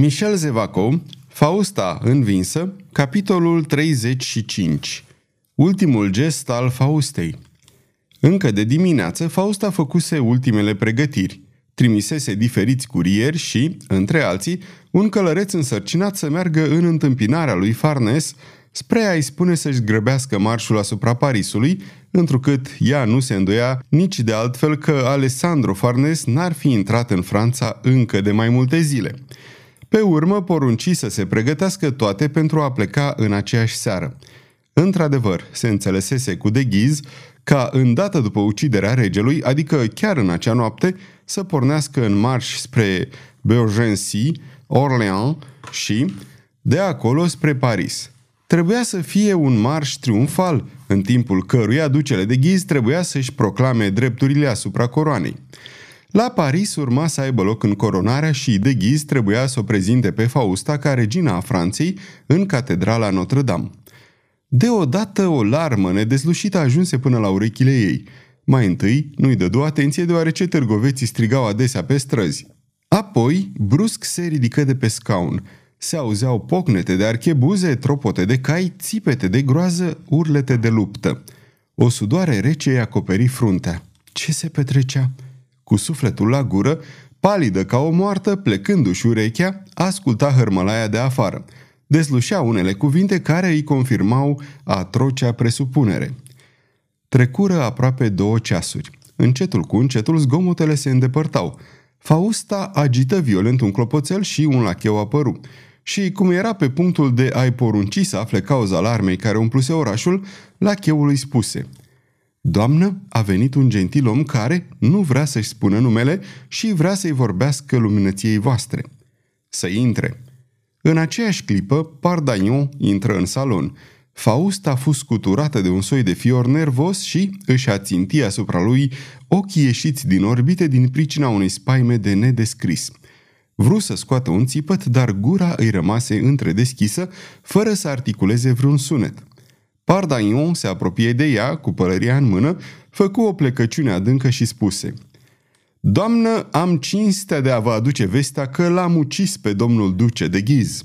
Michel Zevaco, Fausta învinsă, capitolul 35 Ultimul gest al Faustei Încă de dimineață, Fausta făcuse ultimele pregătiri. Trimisese diferiți curieri și, între alții, un călăreț însărcinat să meargă în întâmpinarea lui Farnes spre a-i spune să-și grăbească marșul asupra Parisului, întrucât ea nu se îndoia nici de altfel că Alessandro Farnes n-ar fi intrat în Franța încă de mai multe zile. Pe urmă, porunci să se pregătească toate pentru a pleca în aceeași seară. Într-adevăr, se înțelesese cu deghiz ca îndată după uciderea regelui, adică chiar în acea noapte, să pornească în marș spre Beaugency, Orléans și, de acolo spre Paris. Trebuia să fie un marș triumfal, în timpul căruia ducele de ghiz trebuia să-și proclame drepturile asupra coroanei. La Paris urma să aibă loc în coronarea și de ghiz trebuia să o prezinte pe Fausta ca regina a Franței în catedrala Notre-Dame. Deodată o larmă nedezlușită ajunse până la urechile ei. Mai întâi nu-i dădu atenție deoarece târgoveții strigau adesea pe străzi. Apoi, brusc se ridică de pe scaun. Se auzeau pocnete de archebuze, tropote de cai, țipete de groază, urlete de luptă. O sudoare rece îi acoperi fruntea. Ce se petrecea? Cu sufletul la gură, palidă ca o moartă, plecându-și urechea, asculta hărmălaia de afară. Deslușea unele cuvinte care îi confirmau atrocea presupunere. Trecură aproape două ceasuri. Încetul cu încetul zgomotele se îndepărtau. Fausta agită violent un clopoțel și un lacheu apăru. Și cum era pe punctul de a-i porunci să afle cauza alarmei care umpluse orașul, lacheul îi spuse – Doamnă, a venit un gentil om care nu vrea să-și spună numele și vrea să-i vorbească luminăției voastre. Să intre. În aceeași clipă, Pardagnon intră în salon. Faust a fost scuturată de un soi de fior nervos și își ținti asupra lui ochii ieșiți din orbite din pricina unei spaime de nedescris. Vru să scoată un țipăt, dar gura îi rămase întredeschisă, fără să articuleze vreun sunet. Pardaion se apropie de ea, cu pălăria în mână, făcu o plecăciune adâncă și spuse Doamnă, am cinstea de a vă aduce vestea că l-am ucis pe domnul duce de ghiz.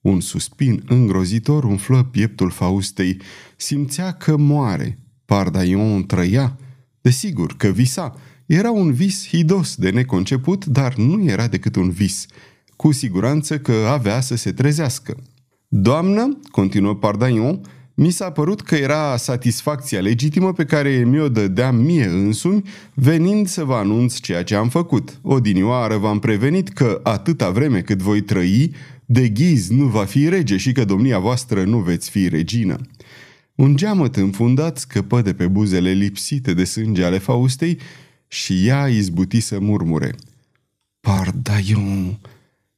Un suspin îngrozitor umflă pieptul Faustei. Simțea că moare. Pardaion trăia. Desigur că visa. Era un vis hidos de neconceput, dar nu era decât un vis. Cu siguranță că avea să se trezească. Doamnă, continuă Pardaion, mi s-a părut că era satisfacția legitimă pe care mi-o dădeam mie însumi, venind să vă anunț ceea ce am făcut. Odinioară v-am prevenit că atâta vreme cât voi trăi, de ghiz nu va fi rege și că domnia voastră nu veți fi regină. Un geamăt înfundat scăpă de pe buzele lipsite de sânge ale Faustei și ea izbuti să murmure. Pardaion,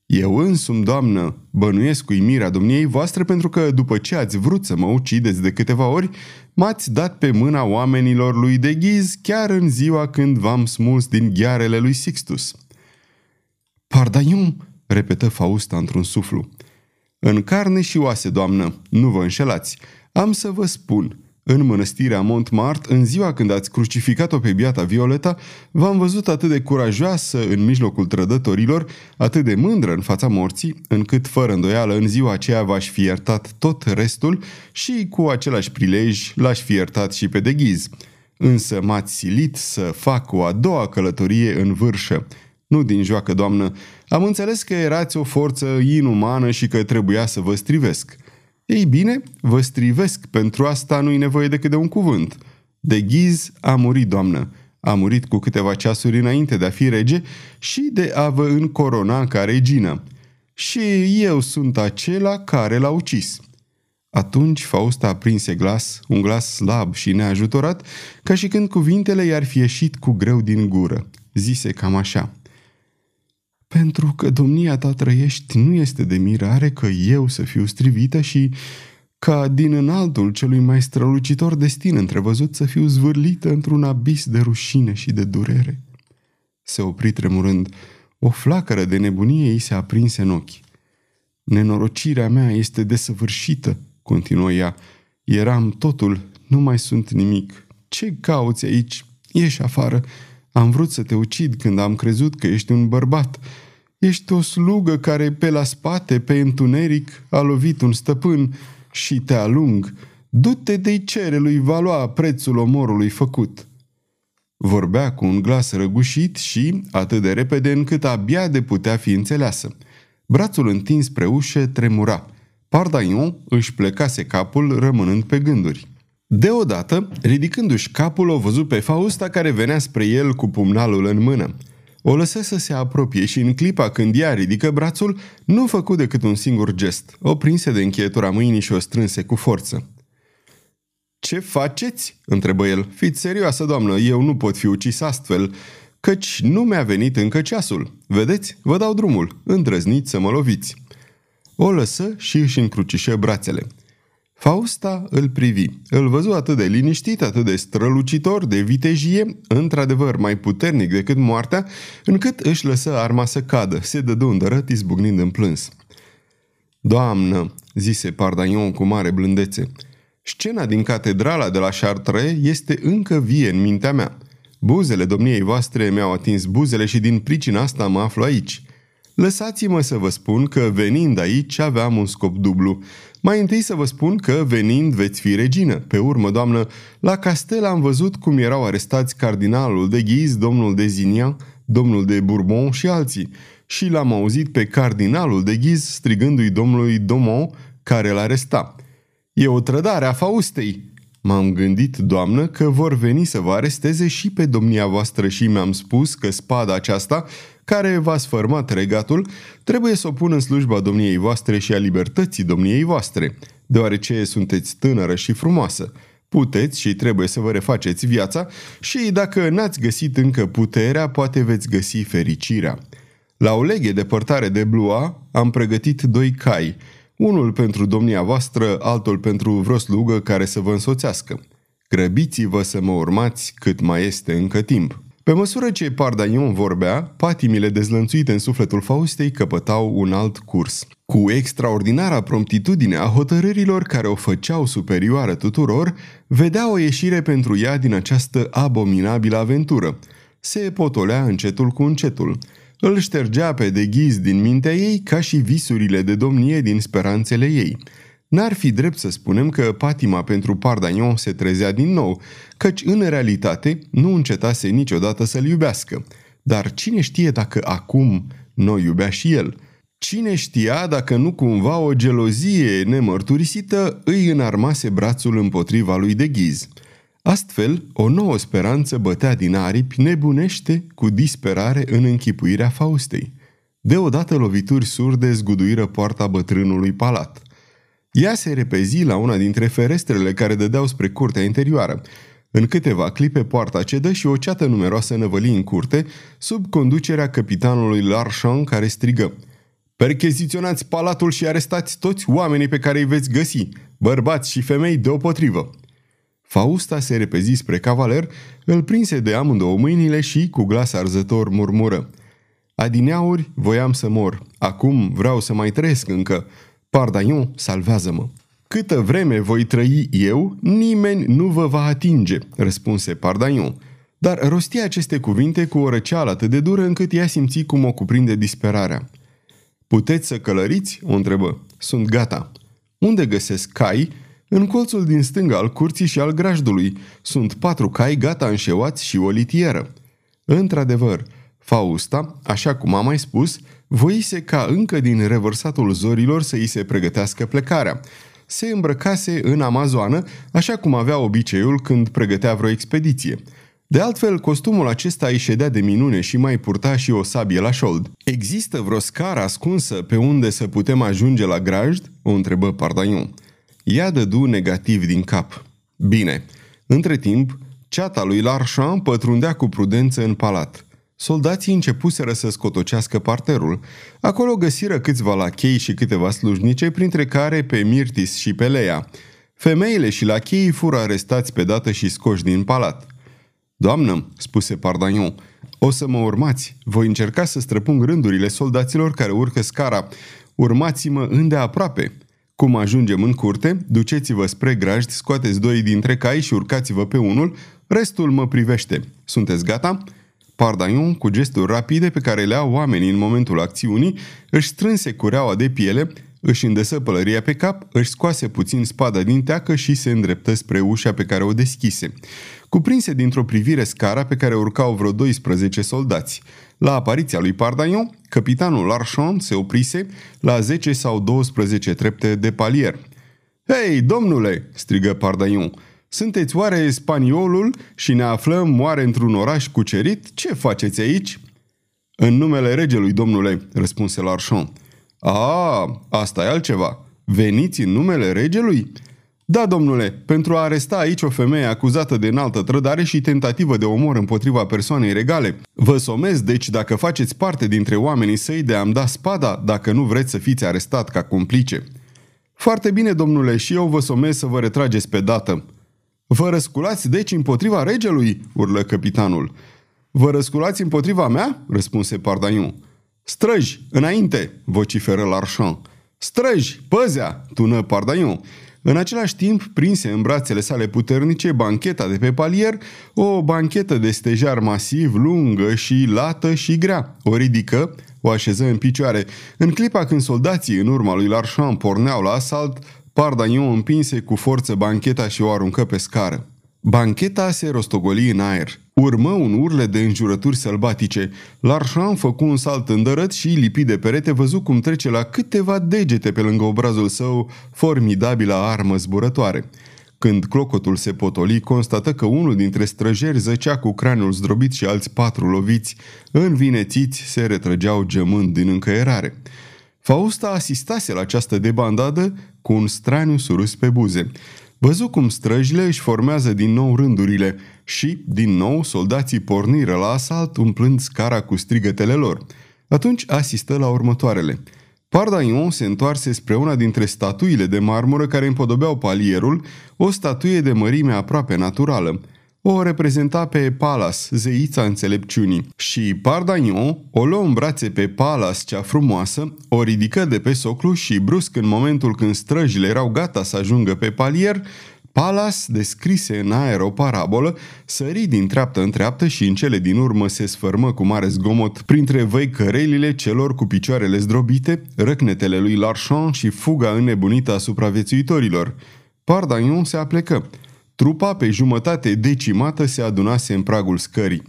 eu însumi, doamnă, bănuiesc cu imirea domniei voastre pentru că, după ce ați vrut să mă ucideți de câteva ori, m-ați dat pe mâna oamenilor lui de ghiz chiar în ziua când v-am smuls din ghearele lui Sixtus. Pardaium, repetă Fausta într-un suflu. În carne și oase, doamnă, nu vă înșelați. Am să vă spun, în mănăstirea Montmartre, în ziua când ați crucificat-o pe biata Violeta, v-am văzut atât de curajoasă în mijlocul trădătorilor, atât de mândră în fața morții, încât, fără îndoială, în ziua aceea v-aș fi iertat tot restul și, cu același prilej, l-aș fi iertat și pe deghiz. Însă m-ați silit să fac o a doua călătorie în vârșă. Nu din joacă, doamnă. Am înțeles că erați o forță inumană și că trebuia să vă strivesc. Ei bine, vă strivesc, pentru asta nu-i nevoie decât de un cuvânt. De ghiz a murit, doamnă. A murit cu câteva ceasuri înainte de a fi rege și de a vă încorona ca regină. Și eu sunt acela care l-a ucis. Atunci Fausta aprinse glas, un glas slab și neajutorat, ca și când cuvintele i-ar fi ieșit cu greu din gură. Zise cam așa – pentru că domnia ta trăiești nu este de mirare că eu să fiu strivită și ca din înaltul celui mai strălucitor destin întrevăzut să fiu zvârlită într-un abis de rușine și de durere. Se opri tremurând. O flacără de nebunie îi se aprinse în ochi. Nenorocirea mea este desăvârșită, continuă ea. Eram totul, nu mai sunt nimic. Ce cauți aici? Ieși afară. Am vrut să te ucid când am crezut că ești un bărbat. Ești o slugă care pe la spate, pe întuneric, a lovit un stăpân și te alung. Du-te de-i cere lui va lua prețul omorului făcut. Vorbea cu un glas răgușit și atât de repede încât abia de putea fi înțeleasă. Brațul întins spre ușă tremura. Pardaion își plecase capul rămânând pe gânduri. Deodată, ridicându-și capul, o văzut pe Fausta care venea spre el cu pumnalul în mână. O lăsă să se apropie și în clipa când ea ridică brațul, nu făcu decât un singur gest. O prinse de încheietura mâinii și o strânse cu forță. Ce faceți?" întrebă el. Fiți serioasă, doamnă, eu nu pot fi ucis astfel, căci nu mi-a venit încă ceasul. Vedeți? Vă dau drumul. Îndrăzniți să mă loviți." O lăsă și își încrucișă brațele. Fausta îl privi. Îl văzu atât de liniștit, atât de strălucitor, de vitejie, într-adevăr mai puternic decât moartea, încât își lăsă arma să cadă, se dădu îndărăt izbucnind în plâns. Doamnă, zise Pardaion cu mare blândețe, scena din catedrala de la Chartres este încă vie în mintea mea. Buzele domniei voastre mi-au atins buzele și din pricina asta mă aflu aici. Lăsați-mă să vă spun că venind aici aveam un scop dublu. Mai întâi să vă spun că venind veți fi regină. Pe urmă, doamnă, la castel am văzut cum erau arestați cardinalul de Ghiz, domnul de Zinia, domnul de Bourbon și alții. Și l-am auzit pe cardinalul de Ghiz strigându-i domnului Domon care l aresta. E o trădare a Faustei!" M-am gândit, doamnă, că vor veni să vă aresteze și pe domnia voastră și mi-am spus că spada aceasta care v-a sfărmat regatul, trebuie să o pun în slujba domniei voastre și a libertății domniei voastre, deoarece sunteți tânără și frumoasă. Puteți și trebuie să vă refaceți viața și dacă n-ați găsit încă puterea, poate veți găsi fericirea. La o leghe de părtare de blua am pregătit doi cai, unul pentru domnia voastră, altul pentru vreo slugă care să vă însoțească. Grăbiți-vă să mă urmați cât mai este încă timp. Pe măsură ce Pardaion vorbea, patimile dezlănțuite în sufletul Faustei căpătau un alt curs. Cu extraordinara promptitudine a hotărârilor care o făceau superioară tuturor, vedea o ieșire pentru ea din această abominabilă aventură. Se potolea încetul cu încetul. Îl ștergea pe deghiz din mintea ei ca și visurile de domnie din speranțele ei – N-ar fi drept să spunem că patima pentru Pardagnon se trezea din nou, căci în realitate nu încetase niciodată să-l iubească. Dar cine știe dacă acum nu iubea și el? Cine știa dacă nu cumva o gelozie nemărturisită îi înarmase brațul împotriva lui de ghiz? Astfel, o nouă speranță bătea din aripi nebunește cu disperare în închipuirea Faustei. Deodată lovituri surde zguduiră poarta bătrânului palat – ea se repezi la una dintre ferestrele care dădeau spre curtea interioară. În câteva clipe poarta cedă și o ceată numeroasă năvăli în curte, sub conducerea capitanului Larchan care strigă Percheziționați palatul și arestați toți oamenii pe care îi veți găsi, bărbați și femei deopotrivă. Fausta se repezi spre cavaler, îl prinse de amândouă mâinile și, cu glas arzător, murmură Adineauri voiam să mor, acum vreau să mai trăiesc încă, Pardaion, salvează-mă! Câtă vreme voi trăi eu, nimeni nu vă va atinge, răspunse Pardaion. Dar rosti aceste cuvinte cu o răceală atât de dură încât ea simți cum o cuprinde disperarea. Puteți să călăriți?" o întrebă. Sunt gata." Unde găsesc cai?" În colțul din stânga al curții și al grajdului. Sunt patru cai gata înșeuați și o litieră." Într-adevăr, Fausta, așa cum am mai spus, voise ca încă din revărsatul zorilor să îi se pregătească plecarea. Se îmbrăcase în amazoană, așa cum avea obiceiul când pregătea vreo expediție. De altfel, costumul acesta îi ședea de minune și mai purta și o sabie la șold. Există vreo scară ascunsă pe unde să putem ajunge la grajd? O întrebă Pardaion. Ea dădu negativ din cap. Bine. Între timp, ceata lui Larchamp pătrundea cu prudență în palat. Soldații începuseră să scotocească parterul. Acolo găsiră câțiva lachei și câteva slujnice, printre care pe Mirtis și pe Leia. Femeile și lacheii fură arestați pe dată și scoși din palat. Doamnă, spuse Pardagnon, o să mă urmați. Voi încerca să străpung rândurile soldaților care urcă scara. Urmați-mă îndeaproape. Cum ajungem în curte, duceți-vă spre grajd, scoateți doi dintre cai și urcați-vă pe unul, restul mă privește. Sunteți gata?" Pardaion, cu gesturi rapide pe care le au oamenii în momentul acțiunii, își strânse cureaua de piele, își îndesă pălăria pe cap, își scoase puțin spada din teacă și se îndreptă spre ușa pe care o deschise. Cuprinse dintr-o privire scara pe care urcau vreo 12 soldați. La apariția lui Pardaion, capitanul Larchon se oprise la 10 sau 12 trepte de palier. Hei, domnule!" strigă Pardaion. Sunteți oare spaniolul și ne aflăm oare într-un oraș cucerit? Ce faceți aici?" În numele regelui, domnule," răspunse Larchon. A, asta e altceva. Veniți în numele regelui?" Da, domnule, pentru a aresta aici o femeie acuzată de înaltă trădare și tentativă de omor împotriva persoanei regale. Vă somez, deci, dacă faceți parte dintre oamenii săi de a-mi da spada, dacă nu vreți să fiți arestat ca complice. Foarte bine, domnule, și eu vă somez să vă retrageți pe dată. Vă răsculați, deci, împotriva regelui? urlă capitanul. Vă răsculați împotriva mea? răspunse Pardaiu. Străji, înainte, vociferă Larchamp. Străji, păzea, tună Pardaiu. În același timp, prinse în brațele sale puternice bancheta de pe palier, o banchetă de stejar masiv, lungă și lată și grea. O ridică, o așeză în picioare. În clipa când soldații în urma lui Larchamp porneau la asalt, Pardagnon împinse cu forță bancheta și o aruncă pe scară. Bancheta se rostogoli în aer. Urmă un urle de înjurături sălbatice. Larchamp făcu un salt îndărăt și, lipit de perete, văzu cum trece la câteva degete pe lângă obrazul său formidabilă armă zburătoare. Când clocotul se potoli, constată că unul dintre străjeri zăcea cu craniul zdrobit și alți patru loviți, învinețiți, se retrăgeau gemând din încăierare. Fausta asistase la această debandadă cu un straniu surus pe buze. Văzu cum străjile își formează din nou rândurile și, din nou, soldații porniră la asalt umplând scara cu strigătele lor. Atunci asistă la următoarele. Pardaion se întoarse spre una dintre statuile de marmură care împodobeau palierul, o statuie de mărime aproape naturală. O reprezenta pe Palas, zeița înțelepciunii, și Pardagnon o luă în brațe pe Palas cea frumoasă, o ridică de pe soclu și brusc în momentul când străjile erau gata să ajungă pe palier, Palas descrise în aer o parabolă, sări din treaptă în treaptă și în cele din urmă se sfărmă cu mare zgomot printre văi cărelile celor cu picioarele zdrobite, răcnetele lui Larchon și fuga înnebunită a supraviețuitorilor. Pardagnon se aplecă. Trupa pe jumătate decimată se adunase în pragul scării.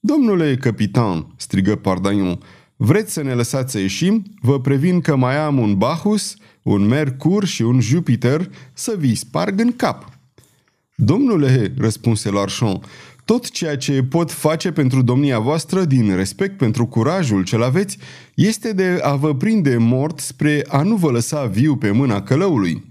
Domnule capitan, strigă Pardagnon, vreți să ne lăsați să ieșim? Vă previn că mai am un Bacchus, un Mercur și un Jupiter să vi sparg în cap. Domnule, răspunse Larchon, tot ceea ce pot face pentru domnia voastră, din respect pentru curajul ce aveți, este de a vă prinde mort spre a nu vă lăsa viu pe mâna călăului.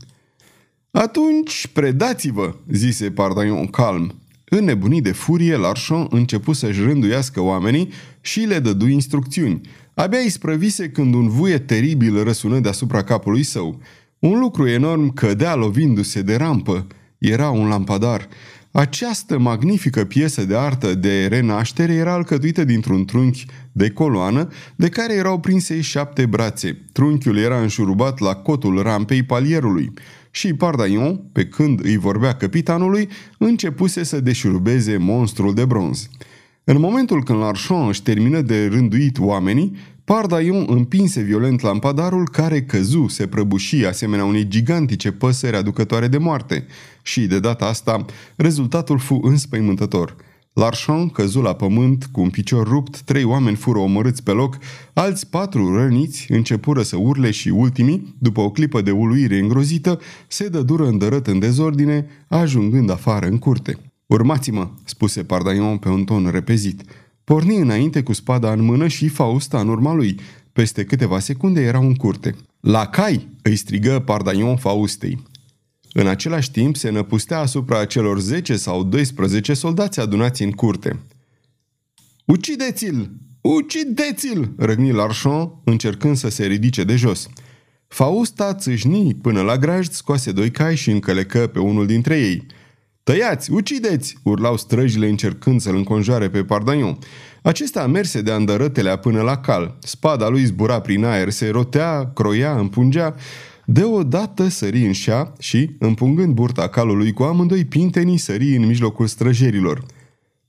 Atunci predați-vă, zise Pardaion calm. Înnebunit de furie, Larchon începu să-și rânduiască oamenii și le dădu instrucțiuni. Abia isprăvise când un vuie teribil răsună deasupra capului său. Un lucru enorm cădea lovindu-se de rampă. Era un lampadar. Această magnifică piesă de artă de renaștere era alcătuită dintr-un trunchi de coloană de care erau prinse șapte brațe. Trunchiul era înșurubat la cotul rampei palierului și Pardaion, pe când îi vorbea capitanului, începuse să deșurubeze monstrul de bronz. În momentul când Larchon își termină de rânduit oamenii, Pardaion împinse violent lampadarul care căzu, se prăbuși asemenea unei gigantice păsări aducătoare de moarte și, de data asta, rezultatul fu înspăimântător – Larchon căzu la pământ cu un picior rupt, trei oameni fură omorâți pe loc, alți patru răniți începură să urle și ultimii, după o clipă de uluire îngrozită, se dădură îndărât în dezordine, ajungând afară în curte. Urmați-mă, spuse Pardaion pe un ton repezit. Porni înainte cu spada în mână și Fausta în urma lui. Peste câteva secunde era în curte. La cai!" îi strigă Pardaion Faustei. În același timp se năpustea asupra celor 10 sau 12 soldați adunați în curte. Ucideți-l! Ucideți-l! răgni Larchon, încercând să se ridice de jos. Fausta țâșni până la grajd, scoase doi cai și încălecă pe unul dintre ei. Tăiați! Ucideți! urlau străjile încercând să-l înconjoare pe Pardaion. Acesta merse de andărătelea până la cal. Spada lui zbura prin aer, se rotea, croia, împungea. Deodată sări în șa și, împungând burta calului cu amândoi pintenii, sări în mijlocul străjerilor.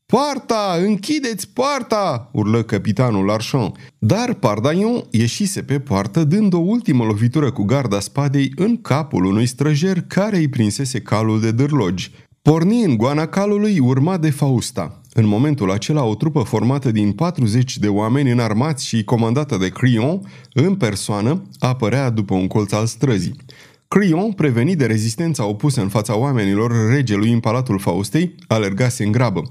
Poarta! Închideți poarta!" urlă capitanul Larchon. Dar Pardaion ieșise pe poartă dând o ultimă lovitură cu garda spadei în capul unui străjer care îi prinsese calul de dârlogi. Porni în goana calului urma de Fausta. În momentul acela, o trupă formată din 40 de oameni înarmați și comandată de Crion, în persoană, apărea după un colț al străzii. Crion, prevenit de rezistența opusă în fața oamenilor regelui în palatul Faustei, alergase în grabă.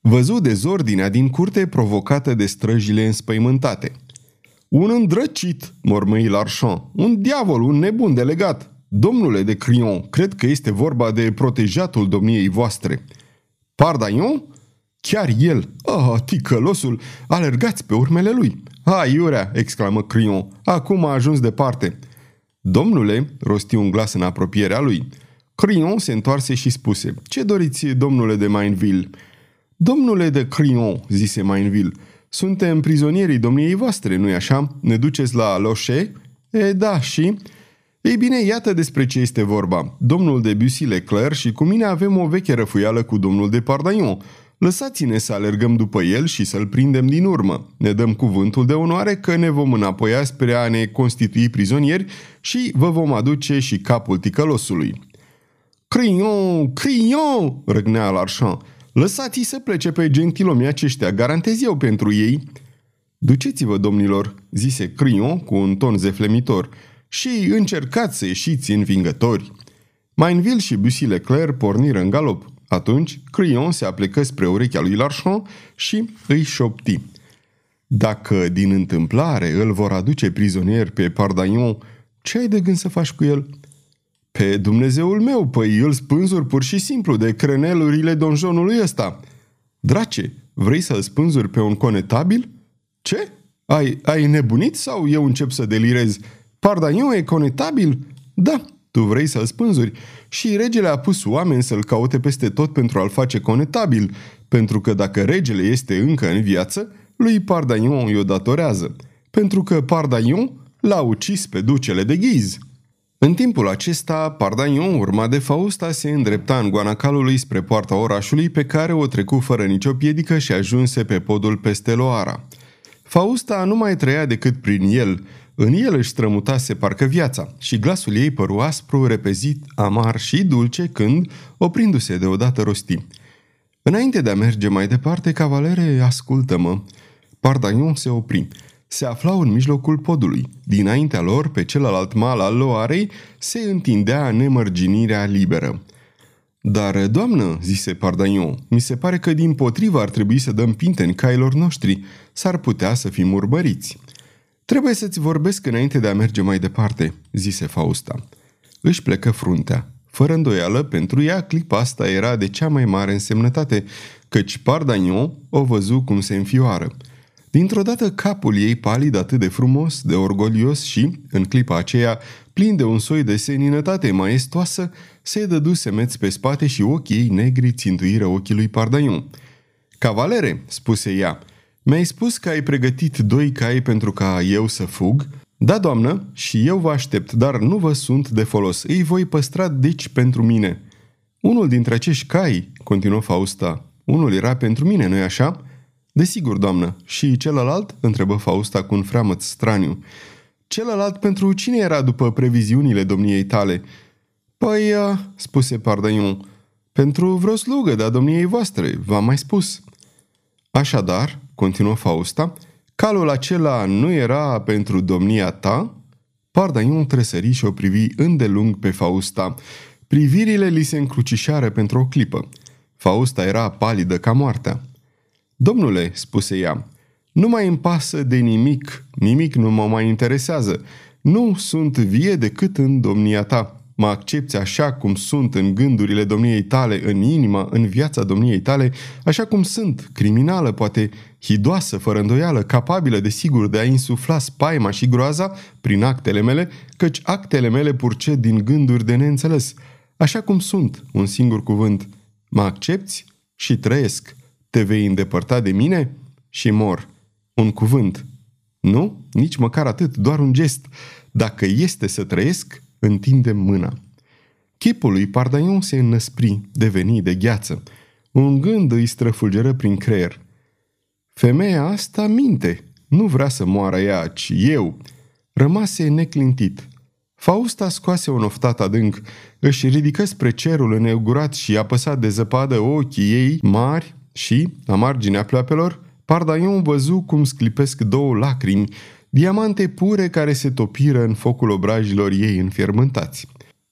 Văzu dezordinea din curte provocată de străjile înspăimântate. Un îndrăcit, mormăi Larchon, un diavol, un nebun delegat. Domnule de Crion, cred că este vorba de protejatul domniei voastre. Pardaion? Chiar el, ah, ticălosul, alergați pe urmele lui. Ha, iurea, exclamă Crion, acum a ajuns departe. Domnule, rosti un glas în apropierea lui. Crion se întoarse și spuse, ce doriți, domnule de Mainville? Domnule de Crion, zise Mainville, suntem prizonierii domniei voastre, nu-i așa? Ne duceți la Loche? E, da, și... Ei bine, iată despre ce este vorba. Domnul de Bussy Leclerc și cu mine avem o veche răfuială cu domnul de Pardaion. Lăsați-ne să alergăm după el și să-l prindem din urmă. Ne dăm cuvântul de onoare că ne vom înapoia spre a ne constitui prizonieri și vă vom aduce și capul ticălosului. Crion, Crion, răgnea Larchamp. Lăsați-i să plece pe gentilomii aceștia, garantez eu pentru ei. Duceți-vă, domnilor, zise Crion cu un ton zeflemitor, și încercați să ieșiți învingători. Mainville și Bussy Leclerc porniră în galop. Atunci, Crion se aplecă spre urechea lui Larchon și îi șopti. Dacă din întâmplare îl vor aduce prizonier pe Pardaion, ce ai de gând să faci cu el?" Pe Dumnezeul meu, păi îl spânzuri pur și simplu de crenelurile donjonului ăsta. Drace, vrei să-l spânzuri pe un conetabil? Ce? Ai, ai nebunit sau eu încep să delirez? Pardaniu e conetabil? Da, tu vrei să-l spânzuri. Și regele a pus oameni să-l caute peste tot pentru a-l face conetabil, pentru că dacă regele este încă în viață, lui Pardanion i-o datorează, pentru că Pardanion l-a ucis pe ducele de ghiz. În timpul acesta, Pardaion, urma de Fausta, se îndrepta în goana calului spre poarta orașului pe care o trecu fără nicio piedică și ajunse pe podul peste Loara. Fausta nu mai trăia decât prin el, în el își strămutase parcă viața și glasul ei păru aspru, repezit, amar și dulce când, oprindu-se deodată rosti. Înainte de a merge mai departe, cavalere, ascultă-mă. Pardaion se opri se aflau în mijlocul podului. Dinaintea lor, pe celălalt mal al Loarei, se întindea nemărginirea liberă. Dar, doamnă, zise Pardaion, mi se pare că din potrivă ar trebui să dăm pinte în cailor noștri. S-ar putea să fim urmăriți. Trebuie să-ți vorbesc înainte de a merge mai departe, zise Fausta. Își plecă fruntea. Fără îndoială, pentru ea, clipa asta era de cea mai mare însemnătate, căci Pardaion o văzu cum se înfioară. Dintr-o dată capul ei palid atât de frumos, de orgolios și, în clipa aceea, plin de un soi de seninătate maestoasă, se dădu semeț pe spate și ochii ei negri țintuiră ochii lui Pardaion. Cavalere, spuse ea, mi-ai spus că ai pregătit doi cai pentru ca eu să fug? Da, doamnă, și eu vă aștept, dar nu vă sunt de folos. Îi voi păstra deci pentru mine. Unul dintre acești cai, continuă Fausta, unul era pentru mine, nu-i așa?" Desigur, doamnă. Și celălalt? întrebă Fausta cu un freamăt straniu. Celălalt pentru cine era după previziunile domniei tale? Păi, uh, spuse Pardaion, pentru vreo slugă de-a domniei voastre, v-am mai spus. Așadar, continuă Fausta, calul acela nu era pentru domnia ta? Pardaion tresări și o privi îndelung pe Fausta. Privirile li se încrucișară pentru o clipă. Fausta era palidă ca moartea. Domnule, spuse ea, nu mai îmi pasă de nimic, nimic nu mă mai interesează. Nu sunt vie decât în domnia ta. Mă accepti așa cum sunt în gândurile domniei tale, în inima, în viața domniei tale, așa cum sunt, criminală, poate hidoasă, fără îndoială, capabilă de sigur de a insufla spaima și groaza prin actele mele, căci actele mele purced din gânduri de neînțeles. Așa cum sunt, un singur cuvânt. Mă accepti și trăiesc. Te vei îndepărta de mine și mor. Un cuvânt. Nu? Nici măcar atât, doar un gest. Dacă este să trăiesc, întindem mâna. Chipul lui Pardaion se înnăspri, deveni de gheață. Un gând îi străfulgeră prin creier. Femeia asta minte. Nu vrea să moară ea, ci eu. Rămase neclintit. Fausta scoase un oftat adânc, își ridică spre cerul îneugurat și apăsat de zăpadă ochii ei mari și, la marginea pleoapelor, Pardaion văzu cum sclipesc două lacrimi, diamante pure care se topiră în focul obrajilor ei înfiermântați.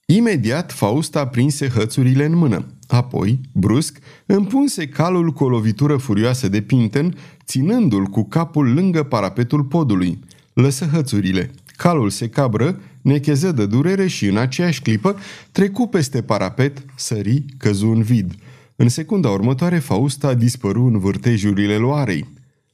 Imediat Fausta prinse hățurile în mână. Apoi, brusc, împunse calul cu o lovitură furioasă de pinten, ținându-l cu capul lângă parapetul podului. Lăsă hățurile. Calul se cabră, necheză de durere și în aceeași clipă trecu peste parapet, sări, căzu în vid. În secunda următoare, Fausta dispăru în vârtejurile loarei.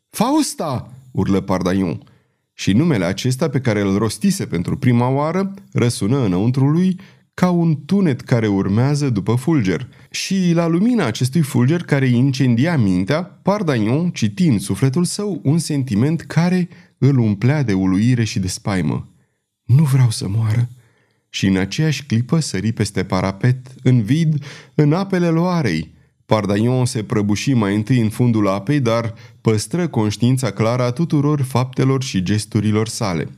Fausta!" urlă Pardaion. Și numele acesta pe care îl rostise pentru prima oară răsună înăuntru lui ca un tunet care urmează după fulger. Și la lumina acestui fulger care incendia mintea, Pardaion citi în sufletul său un sentiment care îl umplea de uluire și de spaimă. Nu vreau să moară. Și în aceeași clipă sări peste parapet, în vid, în apele loarei. Pardaion se prăbuși mai întâi în fundul apei, dar păstră conștiința clară a tuturor faptelor și gesturilor sale.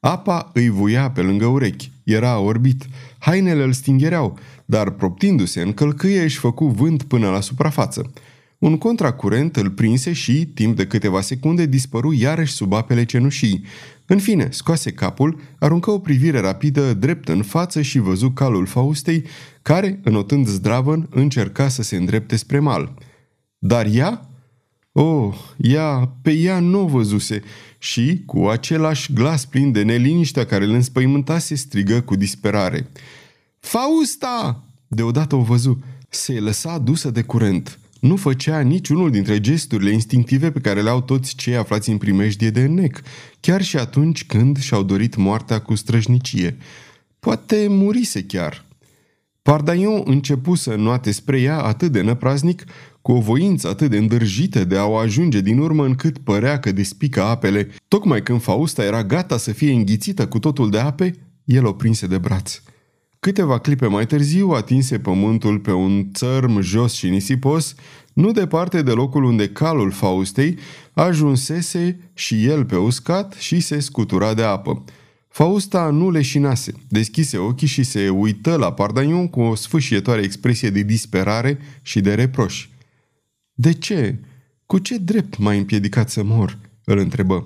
Apa îi vuia pe lângă urechi, era orbit, hainele îl stingereau, dar proptindu-se în călcâie își făcu vânt până la suprafață. Un contracurent îl prinse și, timp de câteva secunde, dispăru iarăși sub apele cenușii. În fine, scoase capul, aruncă o privire rapidă drept în față și văzu calul Faustei, care, înotând zdravăn, încerca să se îndrepte spre mal. Dar ea? Oh, ea, pe ea nu o văzuse și, cu același glas plin de neliniștea care îl înspăimântase, strigă cu disperare. Fausta! Deodată o văzu. Se lăsa dusă de curent. Nu făcea niciunul dintre gesturile instinctive pe care le au toți cei aflați în primejdie de înnec, chiar și atunci când și-au dorit moartea cu străjnicie. Poate murise chiar. Pardaion începu să nuate spre ea atât de năpraznic, cu o voință atât de îndârjită de a o ajunge din urmă încât părea că despică apele. Tocmai când Fausta era gata să fie înghițită cu totul de ape, el o prinse de braț. Câteva clipe mai târziu atinse pământul pe un țărm jos și nisipos, nu departe de locul unde calul Faustei ajunsese și el pe uscat și se scutura de apă. Fausta nu leșinase, deschise ochii și se uită la Pardanion cu o sfâșietoare expresie de disperare și de reproș. De ce? Cu ce drept m-ai împiedicat să mor?" îl întrebă.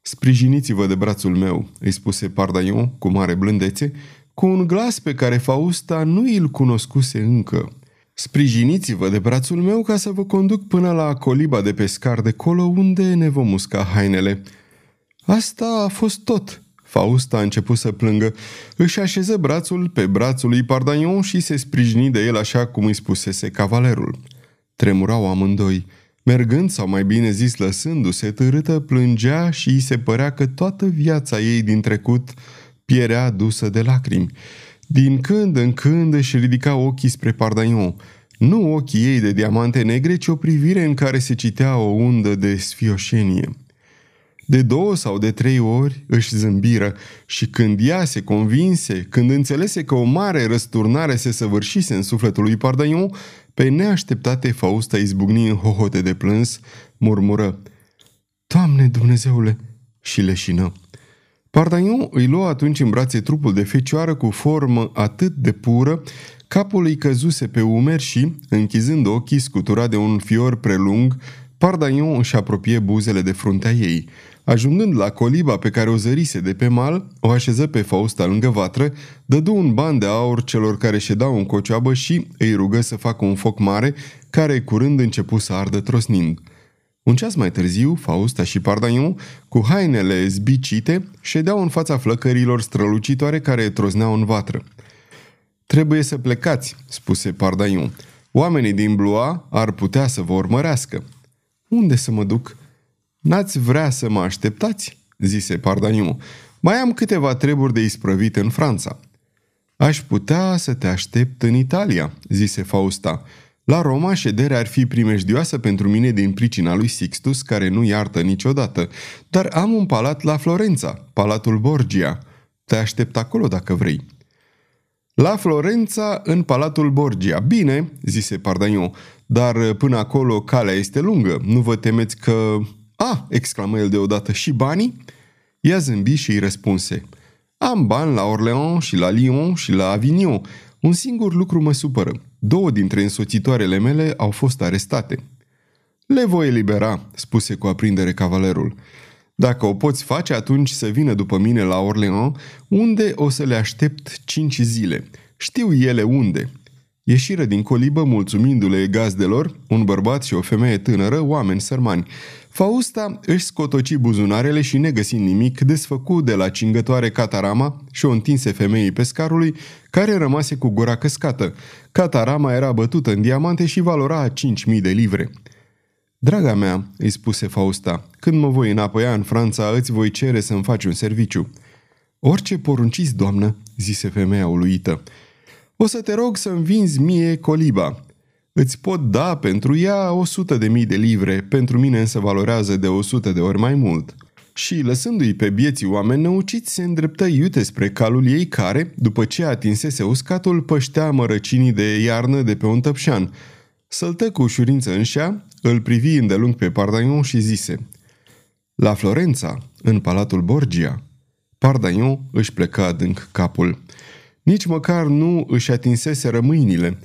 Sprijiniți-vă de brațul meu," îi spuse Pardaion cu mare blândețe, cu un glas pe care Fausta nu îl cunoscuse încă. Sprijiniți-vă de brațul meu ca să vă conduc până la coliba de pescar de colo unde ne vom usca hainele. Asta a fost tot. Fausta a început să plângă. Își așeză brațul pe brațul lui Pardaion și se sprijini de el așa cum îi spusese cavalerul. Tremurau amândoi. Mergând, sau mai bine zis lăsându-se târâtă, plângea și îi se părea că toată viața ei din trecut pierea dusă de lacrimi. Din când în când își ridica ochii spre Pardaion. Nu ochii ei de diamante negre, ci o privire în care se citea o undă de sfioșenie. De două sau de trei ori își zâmbiră și când ea se convinse, când înțelese că o mare răsturnare se săvârșise în sufletul lui Pardaion, pe neașteptate Fausta izbucni în hohote de plâns, murmură Doamne Dumnezeule! și leșină. Pardaion îi luă atunci în brațe trupul de fecioară cu formă atât de pură, capul îi căzuse pe umeri și, închizând ochii scutura de un fior prelung, Pardaion își apropie buzele de fruntea ei. Ajungând la coliba pe care o zărise de pe mal, o așeză pe Fausta lângă vatră, dădu un ban de aur celor care ședau în cocioabă și îi rugă să facă un foc mare, care curând începu să ardă trosnind. Un ceas mai târziu, Fausta și Pardaion, cu hainele zbicite, ședeau în fața flăcărilor strălucitoare care trozneau în vatră. Trebuie să plecați," spuse Pardaion. Oamenii din Blua ar putea să vă urmărească." Unde să mă duc?" N-ați vrea să mă așteptați?" zise Pardaion. Mai am câteva treburi de isprăvit în Franța." Aș putea să te aștept în Italia," zise Fausta. La Roma, șederea ar fi primejdioasă pentru mine din pricina lui Sixtus, care nu iartă niciodată, dar am un palat la Florența, Palatul Borgia. Te aștept acolo dacă vrei. La Florența, în Palatul Borgia. Bine, zise Pardagnon, Dar până acolo calea este lungă. Nu vă temeți că... A, exclamă el deodată, și banii? Ea zâmbi și îi răspunse. Am bani la Orléans și la Lyon și la Avignon. Un singur lucru mă supără. Două dintre însoțitoarele mele au fost arestate. Le voi elibera, spuse cu aprindere cavalerul. Dacă o poți face, atunci să vină după mine la Orléans, unde o să le aștept cinci zile. Știu ele unde. Ieșiră din colibă mulțumindu-le gazdelor, un bărbat și o femeie tânără, oameni sărmani. Fausta își scotoci buzunarele și, negăsind nimic, desfăcu de la cingătoare catarama și o întinse femeii pescarului, care rămase cu gura căscată. Catarama era bătută în diamante și valora 5.000 de livre. Draga mea, îi spuse Fausta, când mă voi înapoia în Franța, îți voi cere să-mi faci un serviciu. Orice porunciți, doamnă, zise femeia uluită. O să te rog să-mi vinzi mie coliba. Îți pot da pentru ea o sută de mii de livre, pentru mine însă valorează de o sută de ori mai mult. Și, lăsându-i pe bieții oameni năuciți, se îndreptă iute spre calul ei care, după ce atinsese uscatul, păștea mărăcinii de iarnă de pe un tăpșan. Săltă cu ușurință în șa, îl privi îndelung pe Pardaion și zise La Florența, în palatul Borgia. Pardaion își plecă adânc capul. Nici măcar nu își atinsese rămâinile.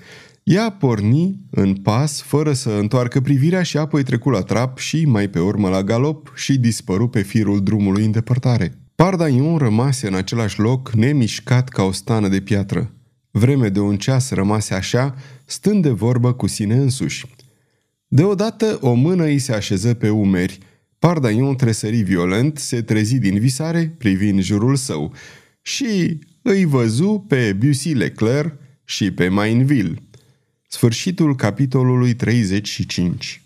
Ea porni în pas, fără să întoarcă privirea și apoi trecu la trap și, mai pe urmă, la galop și dispăru pe firul drumului în depărtare. Pardaion rămase în același loc, nemișcat ca o stană de piatră. Vreme de un ceas rămase așa, stând de vorbă cu sine însuși. Deodată o mână îi se așeză pe umeri. Pardaion tresări violent, se trezi din visare, privind jurul său, și îi văzu pe Bussy Leclerc și pe Mainville. Sfârșitul capitolului 35